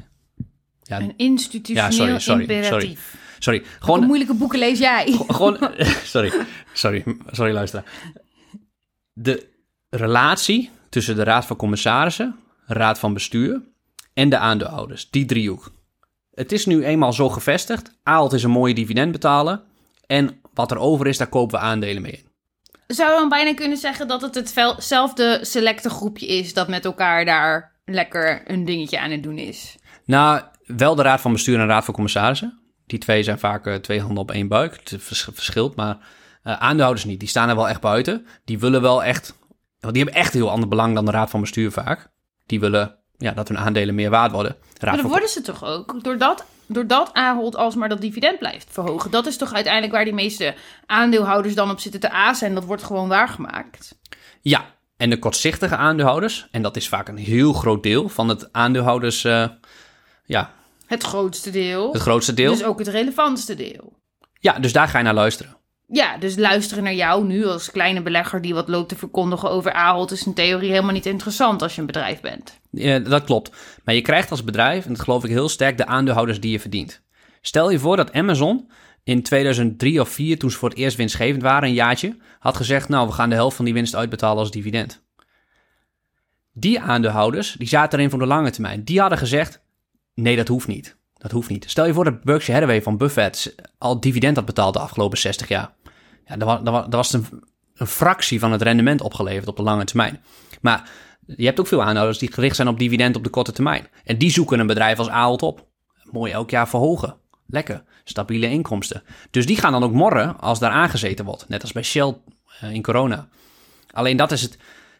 Ja,
Een institutioneel
Ja, sorry, sorry,
imperatief.
sorry.
Welke
Gewoon,
moeilijke boeken lees jij?
gewoon [laughs] sorry, sorry, sorry luisteraar. De relatie tussen de raad van commissarissen, raad van bestuur en de aandeelhouders, die driehoek. Het is nu eenmaal zo gevestigd. Aalt is een mooie dividend betalen. En wat er over is, daar kopen we aandelen mee in.
Zou je dan bijna kunnen zeggen dat het hetzelfde selecte groepje is dat met elkaar daar lekker een dingetje aan het doen is?
Nou, wel de raad van bestuur en de raad van commissarissen. Die twee zijn vaak eh, twee handen op één buik. Het vers- verschilt, maar eh, aandeelhouders niet. Die staan er wel echt buiten. Die willen wel echt... Want die hebben echt heel ander belang dan de raad van bestuur vaak. Die willen ja, dat hun aandelen meer waard worden. Raad
Maar dan worden ze toch ook, doordat, doordat Ahold alsmaar dat dividend blijft verhogen. Dat is toch uiteindelijk waar die meeste aandeelhouders dan op zitten te azen en dat wordt gewoon waargemaakt.
Ja, en de kortzichtige aandeelhouders... en dat is vaak een heel groot deel van het aandeelhouders... eh, ja,
Het grootste deel.
het grootste deel.
Dus ook het relevantste deel.
Ja, dus daar ga je naar luisteren.
Ja, dus luisteren naar jou nu als kleine belegger die wat loopt te verkondigen over Ahold is in theorie helemaal niet interessant als je een bedrijf bent.
Ja, dat klopt. Maar je krijgt als bedrijf, en dat geloof ik heel sterk, de aandeelhouders die je verdient. Stel je voor dat Amazon in 2003 of 2004, toen ze voor het eerst winstgevend waren, een jaartje, had gezegd, nou, we gaan de helft van die winst uitbetalen als dividend. Die aandeelhouders, die zaten erin voor de lange termijn. Die hadden gezegd, nee, dat hoeft niet. Dat hoeft niet. Stel je voor dat Berkshire Hathaway van Buffett al dividend had betaald de afgelopen 60 jaar. Ja, dan was, een, een fractie van het rendement opgeleverd op de lange termijn. Maar je hebt ook veel aandeelhouders die gericht zijn op dividend op de korte termijn. En die zoeken een bedrijf als Ahold op. Mooi elk jaar verhogen. Lekker. Stabiele inkomsten. Dus die gaan dan ook morren als daar aangezeten wordt. Net als bij Shell uh, in corona. Alleen dat is het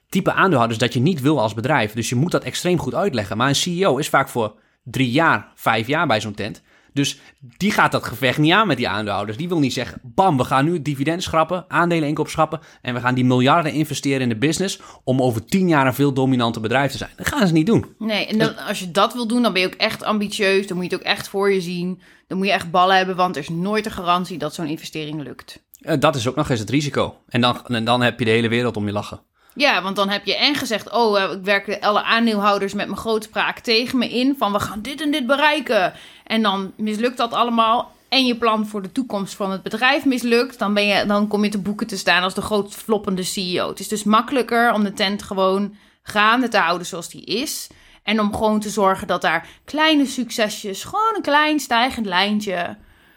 type aandeelhouders dat je niet wil als bedrijf. Dus je moet dat extreem goed uitleggen. Maar een CEO is vaak voor drie jaar, vijf jaar bij zo'n tent. Dus die gaat dat gevecht niet aan met die aandeelhouders. Die wil niet zeggen, bam, we gaan nu dividend schrappen, aandelen inkoop schrappen... en we gaan die miljarden investeren in de business... om over tien jaar een veel dominante bedrijf te zijn. Dat gaan ze niet doen.
Nee, en dan, als je dat wil doen, dan ben je ook echt ambitieus. Dan moet je het ook echt voor je zien. Dan moet je echt ballen hebben, want er is nooit een garantie dat zo'n investering lukt.
Uh, dat is ook nog eens het risico. En dan, en dan heb je de hele wereld om je lachen.
Ja, want dan heb je en gezegd: Oh, eh, ik werk alle aandeelhouders met mijn grootspraak tegen me in. Van we gaan dit en dit bereiken. En dan mislukt dat allemaal. En je plan voor de toekomst van het bedrijf mislukt. Dan, ben je, dan kom je te boeken te staan als de groot floppende CEO. Het is dus makkelijker om de tent gewoon gaande te houden zoals die is. En om gewoon te zorgen dat daar kleine succesjes, gewoon een klein stijgend lijntje.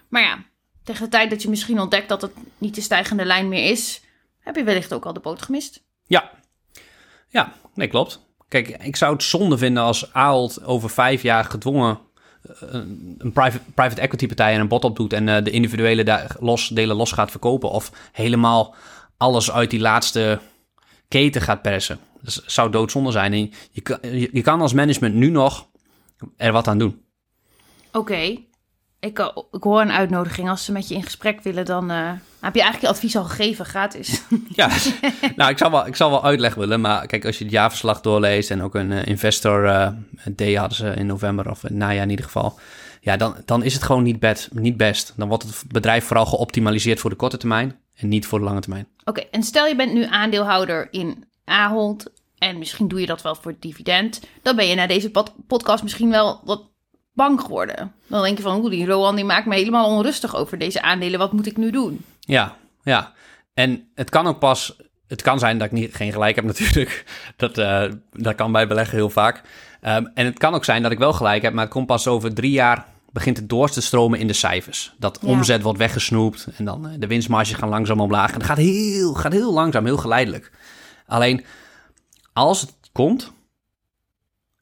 Maar ja, tegen de tijd dat je misschien ontdekt dat het niet de stijgende lijn meer is, heb je wellicht ook al de boot gemist.
Ja, ja, nee, klopt. Kijk, ik zou het zonde vinden als Ahold over vijf jaar gedwongen een private, private equity partij en een bot op doet en de individuele los, delen los gaat verkopen. Of helemaal alles uit die laatste keten gaat persen. Dat zou doodzonde zijn. Je, kan, je, kan als management nu nog er wat aan doen.
Oké. Ik, ik hoor een uitnodiging. Als ze met je in gesprek willen, dan uh, heb je eigenlijk je advies al gegeven, gratis. [laughs]
ja, nou, ik zal, wel, ik zal wel uitleg willen. Maar kijk, als je het jaarverslag doorleest en ook een uh, investor uh, day hadden ze in november of in najaar in ieder geval. Ja, dan, dan is het gewoon niet, bed, niet best. Dan wordt het bedrijf vooral geoptimaliseerd voor de korte termijn en niet voor de lange termijn.
Oké, en stel je bent nu aandeelhouder in Ahold en misschien doe je dat wel voor het dividend. Dan ben je na deze pod podcast misschien wel wat bang geworden. Dan denk je van, hoe die Rowan die maakt me helemaal onrustig over deze aandelen. Wat moet ik nu doen?
Ja, ja. En het kan ook pas, het kan zijn dat ik niet, geen gelijk heb [laughs] natuurlijk. Dat, uh, dat kan bij beleggen heel vaak. Um, en het kan ook zijn dat ik wel gelijk heb, maar het komt pas over drie jaar begint het door te stromen in de cijfers. Dat ja. omzet wordt weggesnoept en dan de winstmarges gaan langzaam omlaag. En dat gaat heel, gaat heel langzaam, heel geleidelijk. Alleen, als het komt,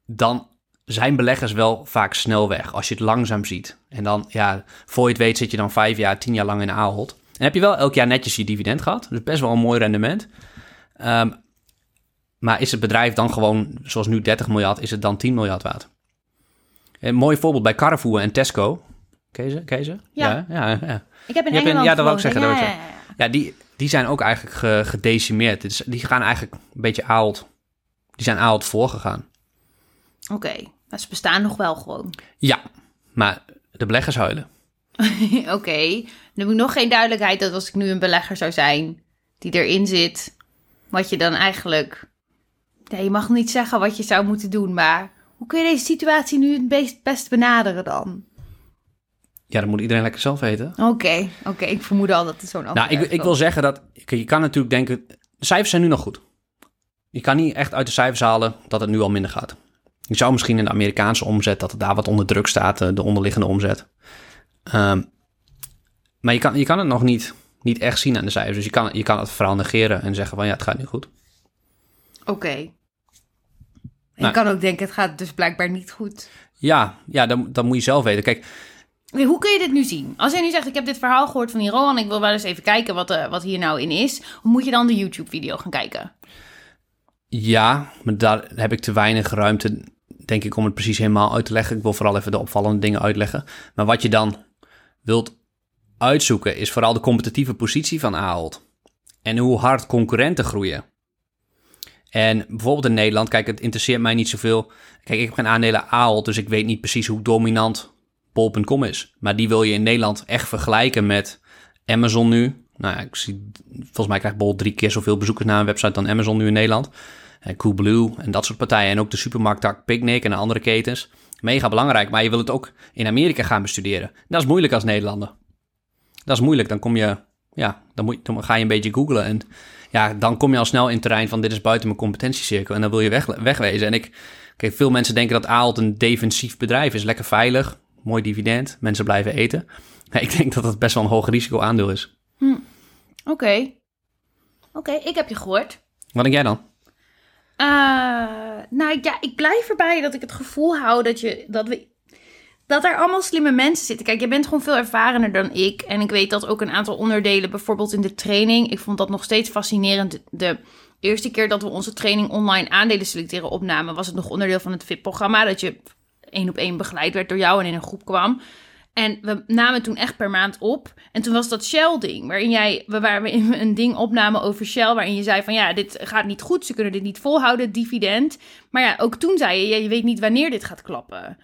dan zijn beleggers wel vaak snel weg als je het langzaam ziet. En dan, ja, voor je het weet zit je dan vijf jaar, tien jaar lang in Ahold. En heb je wel elk jaar netjes je dividend gehad. Dus best wel een mooi rendement. Um, maar is het bedrijf dan gewoon, zoals nu 30 miljard, is het dan 10 miljard waard? Een mooi voorbeeld bij Carrefour en Tesco. Ken je ze?
Ja.
Ja, ja, ja.
Ik heb in Engeland
Ja, dat wil ik zeggen.
ja, ja, ja,
die, die zijn ook eigenlijk ge- gedecimeerd. Dus die gaan eigenlijk een beetje Ahold... Die zijn Ahold voorgegaan.
Oké, maar ze bestaan nog wel gewoon. [laughs]
Ja, maar de beleggers huilen.
Oké, dan heb ik nog geen duidelijkheid dat als ik nu een belegger zou zijn die erin zit, wat je dan eigenlijk. Nee, je mag niet zeggen wat je zou moeten doen, maar hoe kun je deze situatie nu het best, best benaderen dan?
Ja, dat moet iedereen lekker zelf weten.
Oké, oké, ik vermoed al dat het zo'n
Nou, ik, ik wil zeggen dat... Je kan natuurlijk denken... De cijfers zijn nu nog goed. Je kan niet echt uit de cijfers halen dat het nu al minder gaat. Je zou misschien in de Amerikaanse omzet... dat het daar wat onder druk staat, eh, de onderliggende omzet. Ehm, maar je kan, je kan het nog niet, niet echt zien aan de cijfers. Dus je kan, je kan het vooral negeren en zeggen van... ja, het gaat nu goed.
Oké. En je
Nou.
kan ook denken, het gaat dus blijkbaar niet goed.
Ja, ja dan, dan moet je zelf weten. Kijk,
hoe kun je dit nu zien? Als jij nu zegt, ik heb dit verhaal gehoord van die Rohan, ik wil wel eens even kijken wat, eh, wat hier nou in is. Moet je dan de YouTube-video gaan kijken?
Ja, maar daar heb ik te weinig ruimte, denk ik, om het precies helemaal uit te leggen. Ik wil vooral even de opvallende dingen uitleggen. Maar wat je dan wilt uitzoeken is vooral de competitieve positie van Ahold. En hoe hard concurrenten groeien. En bijvoorbeeld in Nederland, kijk, het interesseert mij niet zoveel. Kijk, ik heb geen aandelen Ahold, dus ik weet niet precies hoe dominant Bol.com is. Maar die wil je in Nederland echt vergelijken met Amazon nu, Nou ja, ik zie, volgens mij krijgt Bol drie keer zoveel bezoekers naar een website dan Amazon nu in Nederland. En Coolblue en dat soort partijen. En ook de supermarkttak Picnic en de andere ketens. Mega belangrijk, maar je wil het ook in Amerika gaan bestuderen. Dat is moeilijk als Nederlander. Dat is moeilijk. Dan kom je, ja, dan, moet, dan ga je een beetje googlen. En ja, dan kom je al snel in het terrein van dit is buiten mijn competentiecirkel. En dan wil je weg, wegwezen. En ik, kijk, veel mensen denken dat Aalt een defensief bedrijf is. Lekker veilig, mooi dividend, mensen blijven eten. Maar ik denk dat dat best wel een hoog risico aandeel is.
Hm. Oké. Oké, ik heb je gehoord.
Wat denk jij dan?
Uh, nou ja, ik blijf erbij dat ik het gevoel hou dat, je, dat, we, dat er allemaal slimme mensen zitten. Kijk, je bent gewoon veel ervarener dan ik. En ik weet dat ook een aantal onderdelen, bijvoorbeeld in de training. Ik vond dat nog steeds fascinerend. De eerste keer dat we onze training online aandelen selecteren opnamen, was het nog onderdeel van het VIP-programma. Dat je één op één begeleid werd door jou en in een groep kwam. En we namen toen echt per maand op. En toen was dat Shell-ding, waarin jij, we een ding opnamen over Shell, waarin je zei van ja, dit gaat niet goed, ze kunnen dit niet volhouden, dividend. Maar ja, ook toen zei je, je weet niet wanneer dit gaat klappen.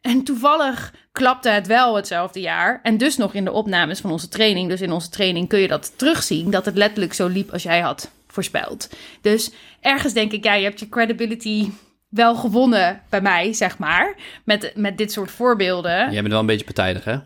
En toevallig klapte het wel hetzelfde jaar. En dus nog in de opnames van onze training. Dus in onze training kun je dat terugzien, dat het letterlijk zo liep als jij had voorspeld. Dus ergens denk ik, ja, je hebt je credibility wel gewonnen bij mij, zeg maar. Met, met dit soort voorbeelden.
Jij bent wel een beetje partijdig, hè?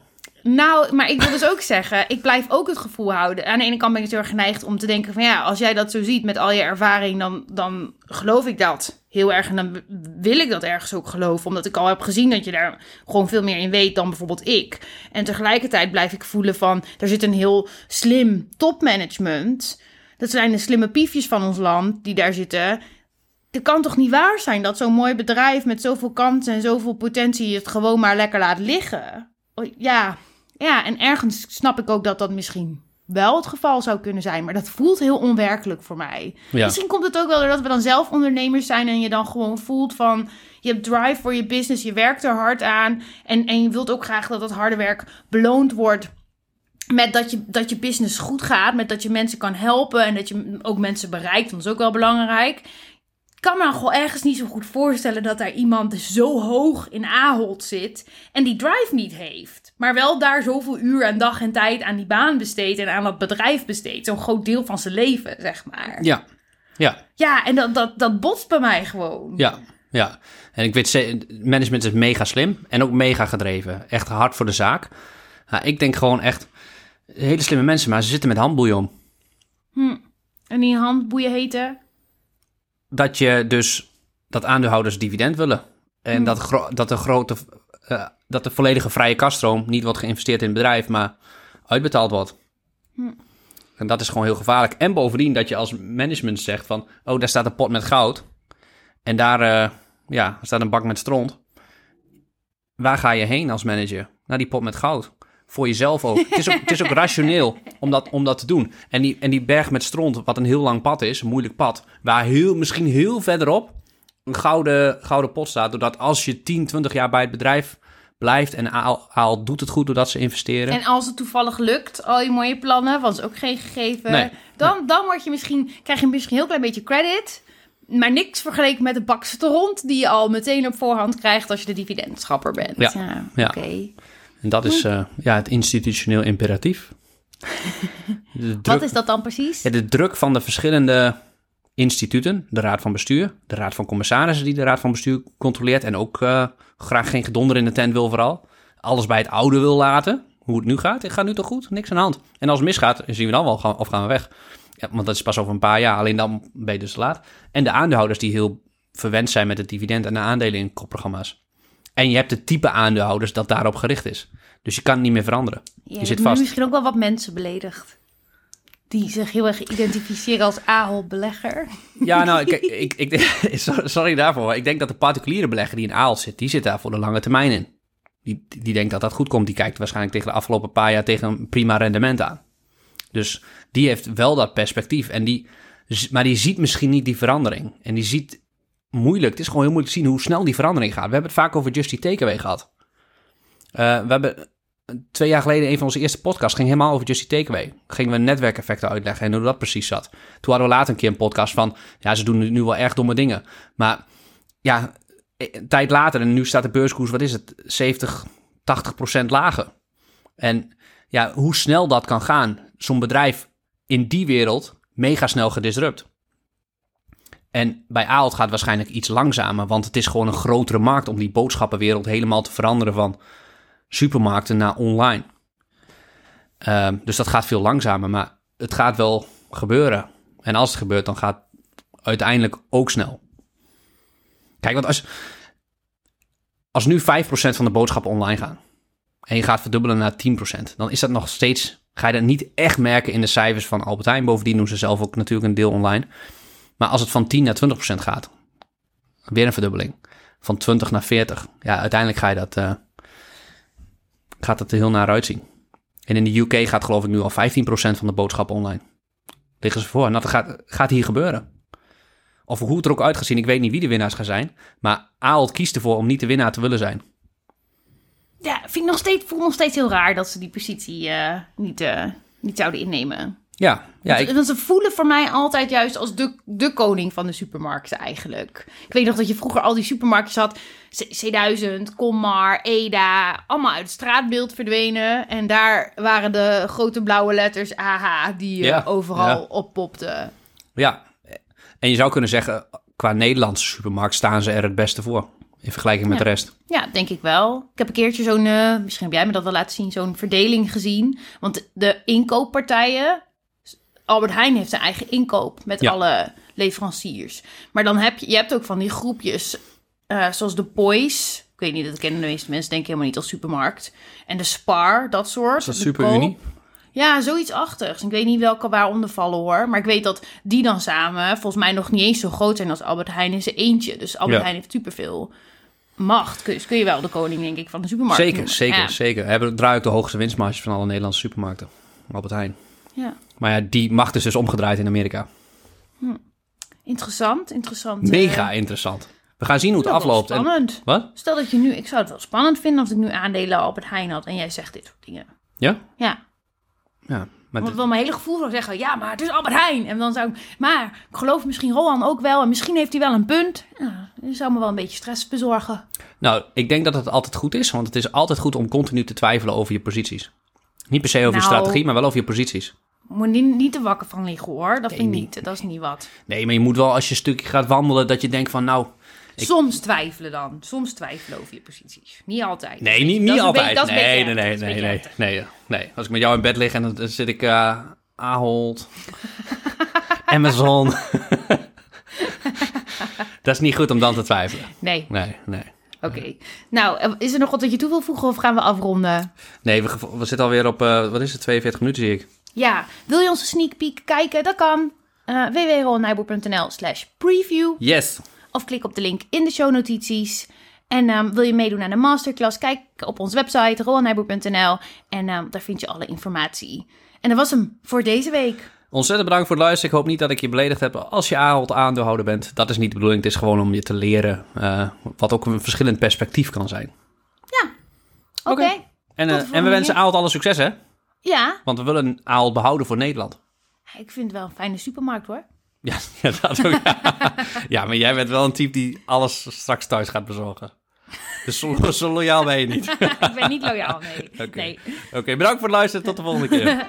Nou, maar ik wil dus ook [laughs] zeggen, ik blijf ook het gevoel houden. Aan de ene kant ben ik heel erg geneigd om te denken van ja, als jij dat zo ziet met al je ervaring, dan, dan geloof ik dat heel erg. En dan wil ik dat ergens ook geloven, omdat ik al heb gezien dat je daar gewoon veel meer in weet dan bijvoorbeeld ik. En tegelijkertijd blijf ik voelen van, er zit een heel slim topmanagement. Dat zijn de slimme piefjes van ons land die daar zitten het kan toch niet waar zijn dat zo'n mooi bedrijf met zoveel kansen en zoveel potentie het gewoon maar lekker laat liggen? Ja, ja, en ergens snap ik ook dat dat misschien wel het geval zou kunnen zijn, maar dat voelt heel onwerkelijk voor mij. Misschien komt het ook wel doordat we dan zelf ondernemers zijn en je dan gewoon voelt van je hebt drive voor je business, je werkt er hard aan en, en je wilt ook graag dat dat harde werk beloond wordt met dat je, dat je business goed gaat, met dat je mensen kan helpen en dat je ook mensen bereikt, dat is ook wel belangrijk kan me dan gewoon ergens niet zo goed voorstellen dat daar iemand zo hoog in Ahold zit en die drive niet heeft. Maar wel daar zoveel uur en dag en tijd aan die baan besteedt en aan dat bedrijf besteedt. Zo'n groot deel van zijn leven, zeg maar.
Ja, ja.
Ja, en dat, dat, dat botst bij mij gewoon.
Ja, ja. En ik weet, management is mega slim en ook mega gedreven. Echt hard voor de zaak. Ja, ik denk gewoon echt, hele slimme mensen, maar ze zitten met handboeien
Hm. En die handboeien heten?
Dat je dus dat aandeelhouders dividend willen. En hmm. dat, dat, de grote, uh, dat de volledige vrije kaststroom niet wordt geïnvesteerd in het bedrijf, maar uitbetaald wordt. Hmm. En dat is gewoon heel gevaarlijk. En bovendien dat je als management zegt van, oh, daar staat een pot met goud. En daar uh, ja, staat een bak met stront. Waar ga je heen als manager? Naar die pot met goud voor jezelf ook. het, is ook het is ook [laughs] rationeel om dat, om dat te doen. En die, en die berg met stront, wat een heel lang pad is, een moeilijk pad, waar heel, misschien heel verderop een gouden, gouden pot staat. Doordat als je 10, 20 jaar bij het bedrijf blijft en Aal, doet het goed doordat ze investeren.
En als het toevallig lukt, al je mooie plannen, was ook geen gegeven, dan, dan word je misschien, krijg je misschien een heel klein beetje credit. Maar niks vergeleken met de bak stront die je al meteen op voorhand krijgt als je de dividendschapper bent.
Ja, ja. oké. En dat is uh, ja, het institutioneel imperatief. [laughs]
Wat is dat dan precies?
Ja, de druk van de verschillende instituten, de raad van bestuur, de raad van commissarissen die de raad van bestuur controleert en ook uh, graag geen gedonder in de tent wil vooral. Alles bij het oude wil laten, hoe het nu gaat. Het gaat nu toch goed? Niks aan de hand. En als het misgaat, zien we dan wel of gaan we weg. Ja, want dat is pas over een paar jaar, alleen dan ben je dus te laat. En de aandeelhouders die heel verwend zijn met het dividend en de aandelen in kopprogramma's. En je hebt het type aandeelhouders dat daarop gericht is. Dus je kan het niet meer veranderen. je zit vast.
misschien ook wel wat mensen beledigd. Die zich heel erg identificeren als AHOL-belegger.
Ja, nou, [laughs] ik, ik, ik, [laughs] sorry daarvoor. Ik denk dat de particuliere belegger die in AHOL zit, die zit daar voor de lange termijn in. Die, die denkt dat dat goed komt. Die kijkt waarschijnlijk tegen de afgelopen paar jaar tegen een prima rendement aan. Dus die heeft wel dat perspectief. En die, maar die ziet misschien niet die verandering. En die ziet moeilijk. Het is gewoon heel moeilijk te zien hoe snel die verandering gaat. We hebben het vaak over Justy Takeaway gehad. Uh, we hebben twee jaar geleden een van onze eerste podcasts ging helemaal over Justy Takeaway. Gingen we netwerkeffecten uitleggen en hoe dat precies zat. Toen hadden we later een keer een podcast van, ja, ze doen nu wel erg domme dingen. Maar ja, een tijd later en nu staat de beurskoers, wat is het, 70, 80 procent lager. En ja, hoe snel dat kan gaan, zo'n bedrijf in die wereld mega snel gedisrupt. En bij Aalt gaat het waarschijnlijk iets langzamer, want het is gewoon een grotere markt om die boodschappenwereld helemaal te veranderen van supermarkten naar online. Ehm, dus dat gaat veel langzamer, maar het gaat wel gebeuren. En als het gebeurt, dan gaat het uiteindelijk ook snel. Kijk, want als, als nu 5% van de boodschappen online gaan en je gaat verdubbelen naar 10%, dan is dat nog steeds, ga je dat niet echt merken in de cijfers van Albert Heijn. Bovendien doen ze zelf ook natuurlijk een deel online. Maar als het van 10 naar 20% gaat, weer een verdubbeling. Van 20 naar 40. Ja, uiteindelijk ga je dat, uh, gaat dat er heel naar uitzien. En in de UK gaat geloof ik nu al 15% van de boodschappen online. Liggen ze voor. En dat gaat, gaat hier gebeuren. Of hoe het er ook uit gaat zien, ik weet niet wie de winnaars gaan zijn. Maar Aalt kiest ervoor om niet de winnaar te willen zijn.
Ja, vind ik nog steeds, voel nog steeds heel raar dat ze die positie uh, niet, uh, niet zouden innemen.
Ja, ja
want, want, ze voelen voor mij altijd juist als de, de koning van de supermarkten eigenlijk. Ik weet nog dat je vroeger al die supermarktjes had. C1000, Commar, Eda, allemaal uit het straatbeeld verdwenen. En daar waren de grote blauwe letters AH die ja, overal ja. oppopten.
Ja, en je zou kunnen zeggen, qua Nederlandse supermarkt staan ze er het beste voor. In vergelijking met
ja.
de rest.
Ja, denk ik wel. Ik heb een keertje zo'n, uh, misschien heb jij me dat wel laten zien, zo'n verdeling gezien. Want de inkooppartijen, Albert Heijn heeft zijn eigen inkoop met ja. alle leveranciers. Maar dan heb je, je hebt ook van die groepjes, uh, zoals de Boys. Ik weet niet, dat kennen de meeste mensen, denken helemaal niet als supermarkt. En de Spar, dat soort.
Is dat Super Unie?
Ja, zoiets achtigs. Ik weet niet welke waaronder vallen hoor. Maar ik weet dat die dan samen volgens mij nog niet eens zo groot zijn als Albert Heijn in zijn eentje. Dus Albert
Ja.
Heijn heeft superveel macht. Dus kun je wel de koning, denk ik, van de supermarkt
Zeker,
noemen.
zeker,
Ja.
zeker. Hebben draai ook de hoogste winstmarges van alle Nederlandse supermarkten. Albert Heijn.
Ja.
Maar ja, die macht is dus omgedraaid in Amerika.
Interessant, interessant. eh,
Mega interessant. We gaan zien hoe het afloopt. En,
Spannend.
wat?
Stel dat je nu, ik zou het wel spannend vinden als ik nu aandelen Albert Heijn had en jij zegt dit soort dingen.
Ja?
Ja,
Ja. Maar
want
dit-
wel mijn hele gevoel zou zeggen, ja, maar het is Albert Heijn. En dan zou ik, maar ik geloof misschien Rohan ook wel en misschien heeft hij wel een punt. Ja, dat zou me wel een beetje stress bezorgen.
nou, ik denk dat het altijd goed is. Want het is altijd goed om continu te twijfelen over je posities. Niet per se over je
Nou.
strategie, maar wel over je posities.
Moet niet, niet te wakker van liggen hoor. Dat
Nee,
vind ik
niet.
Dat is niet wat.
Nee, maar je moet wel als je een stukje gaat wandelen... dat je denkt van nou... Ik-
Soms twijfelen dan. Soms twijfelen over je posities. Niet altijd.
Nee, niet, niet altijd.
beetje-
nee, nee, nee, nee, nee,
beetje
nee, nee. Als ik met jou in bed lig en dan, dan zit ik... eh Ahold, [laughs] Amazon... dat is niet goed om dan te twijfelen.
Nee,
Nee, nee.
oké. Nou, is er nog wat dat je toe wil voegen of gaan we afronden?
Nee, we, we zitten alweer op, eh, wat is het, 42 minuten zie ik.
Ja, wil je onze sneak peek kijken? Dat kan. Uh, www.rolnijboer.nl slash preview.
Yes.
Of klik op de link in de shownotities. En ehm, wil je meedoen aan de masterclass? Kijk op onze website rolnijboer.nl en ehm, daar vind je alle informatie. En dat was hem voor deze week.
Ontzettend bedankt voor het luisteren. Ik hoop niet dat ik je beledigd heb als je Ahold aandeelhouder bent. Dat is niet de bedoeling. Het is gewoon om je te leren eh, wat ook een verschillend perspectief kan zijn.
Oké.
En, eh, en we wensen. Ahold alle succes, hè?
Ja,
Want we willen Ahold behouden voor Nederland.
ik vind het wel een fijne supermarkt hoor.
Ja, [laughs] ja, dat ook. [laughs] ja, maar jij bent wel een type die alles straks thuis gaat bezorgen. Dus zo, [laughs] zo loyaal ben je niet.
ik ben niet loyaal, nee.
Oké.
nee.
Oké, bedankt voor het luisteren. Tot de volgende keer.